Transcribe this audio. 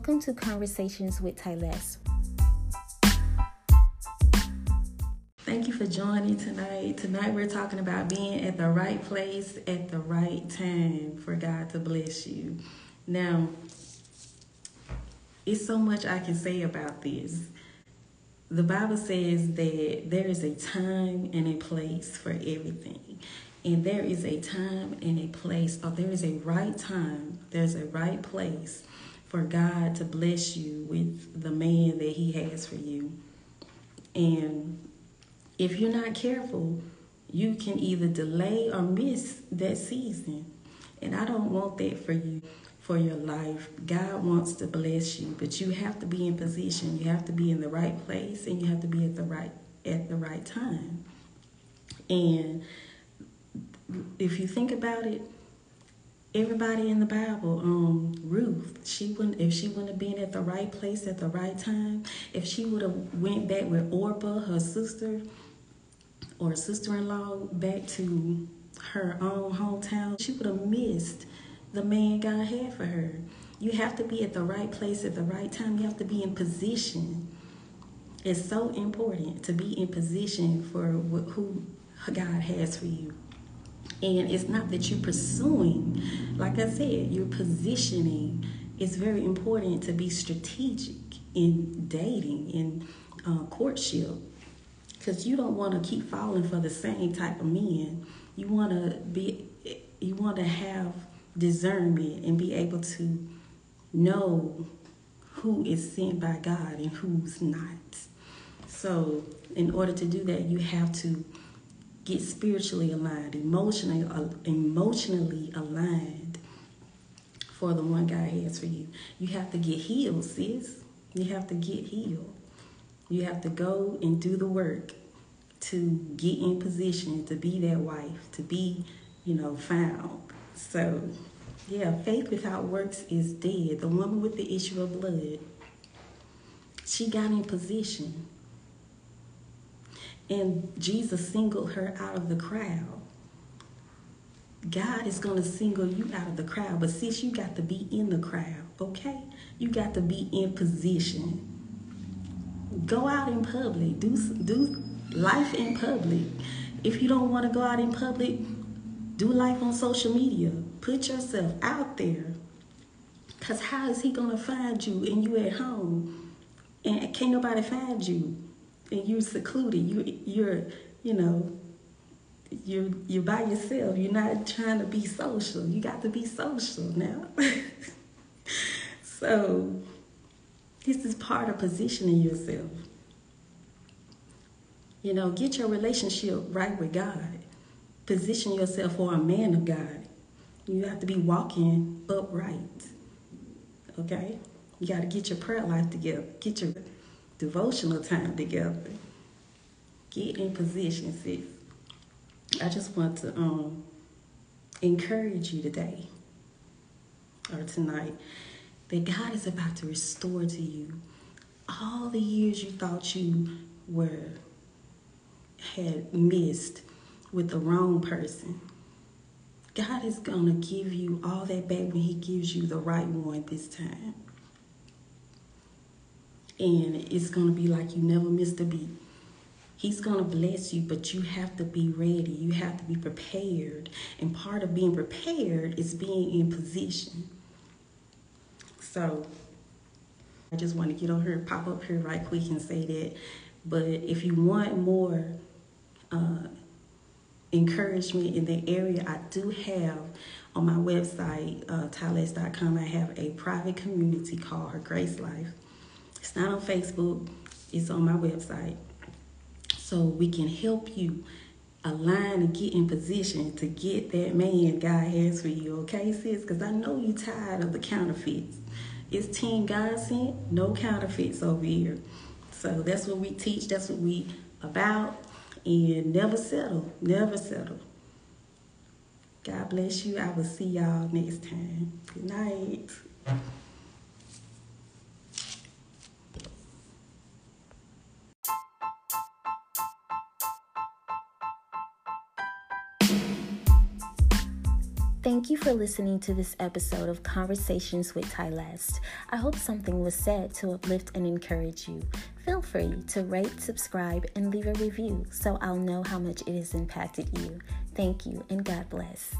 Welcome to Conversations with Tyless. Thank you for joining tonight. Tonight we're talking about being at the right place at the right time for God to bless you. Now, it's so much I can say about this. The Bible says that there is a time and a place for everything. And there is a time and a place, or there is a right time, there's a right place for God to bless you with the man that He has for you. And if you're not careful, you can either delay or miss that season. And I don't want that for you for your life. God wants to bless you, but you have to be in position. You have to be in the right place and you have to be at the right at the right time. And if you think about it, everybody in the Bible, um, Ruth, she wouldn't if she wouldn't have been at the right place at the right time, if she would have went back with Orpah, her sister, or sister-in-law, back to her own hometown, she would have missed the man God had for her. You have to be at the right place at the right time. You have to be in position. It's so important to be in position for who God has for you. And it's not that you're pursuing, like I said, you're positioning. It's very important to be strategic in dating, in uh, courtship, because you don't want to keep falling for the same type of men. You want to be, you want to have discernment and be able to know who is sent by God and who's not. So, in order to do that, you have to get spiritually aligned, emotionally uh, emotionally aligned for the one God has for you. You have to get healed, sis. You have to get healed. You have to go and do the work to get in position to be that wife, to be, you know, found. So, yeah, faith without works is dead. The woman with the issue of blood, she got in position and Jesus singled her out of the crowd. God is going to single you out of the crowd, but sis, you got to be in the crowd, okay? You got to be in position. Go out in public. Do do life in public. If you don't want to go out in public, do life on social media. Put yourself out there. Cause how is he gonna find you and you at home and can't nobody find you? And you're secluded. You you're you know you're you're by yourself. You're not trying to be social. You got to be social now. so this is part of positioning yourself. You know, get your relationship right with God. Position yourself for a man of God. You have to be walking upright. Okay? You got to get your prayer life together. Get your devotional time together. Get in position, sis. I just want to um, encourage you today or tonight that God is about to restore to you all the years you thought you were had missed with the wrong person. God is going to give you all that back when he gives you the right one this time and it's going to be like you never missed a beat. He's going to bless you, but you have to be ready. You have to be prepared. And part of being prepared is being in position. So I just want to get on here, pop up here right quick and say that. But if you want more uh, encouragement in the area, I do have on my website, uh, I have a private community called Her Grace Life. It's not on Facebook, it's on my website. So we can help you align and get in position to get that man God has for you, okay, sis? Because I know you're tired of the counterfeits. It's Team God sent, no counterfeits over here. So that's what we teach, that's what we about, and never settle, never settle. God bless you. I will see y'all next time. Good night. Thank you for listening to this episode of Conversations with Ty Tylest. I hope something was said to uplift and encourage you. Feel free to rate, subscribe, and leave a review so I'll know how much it has impacted you. Thank you, and God bless.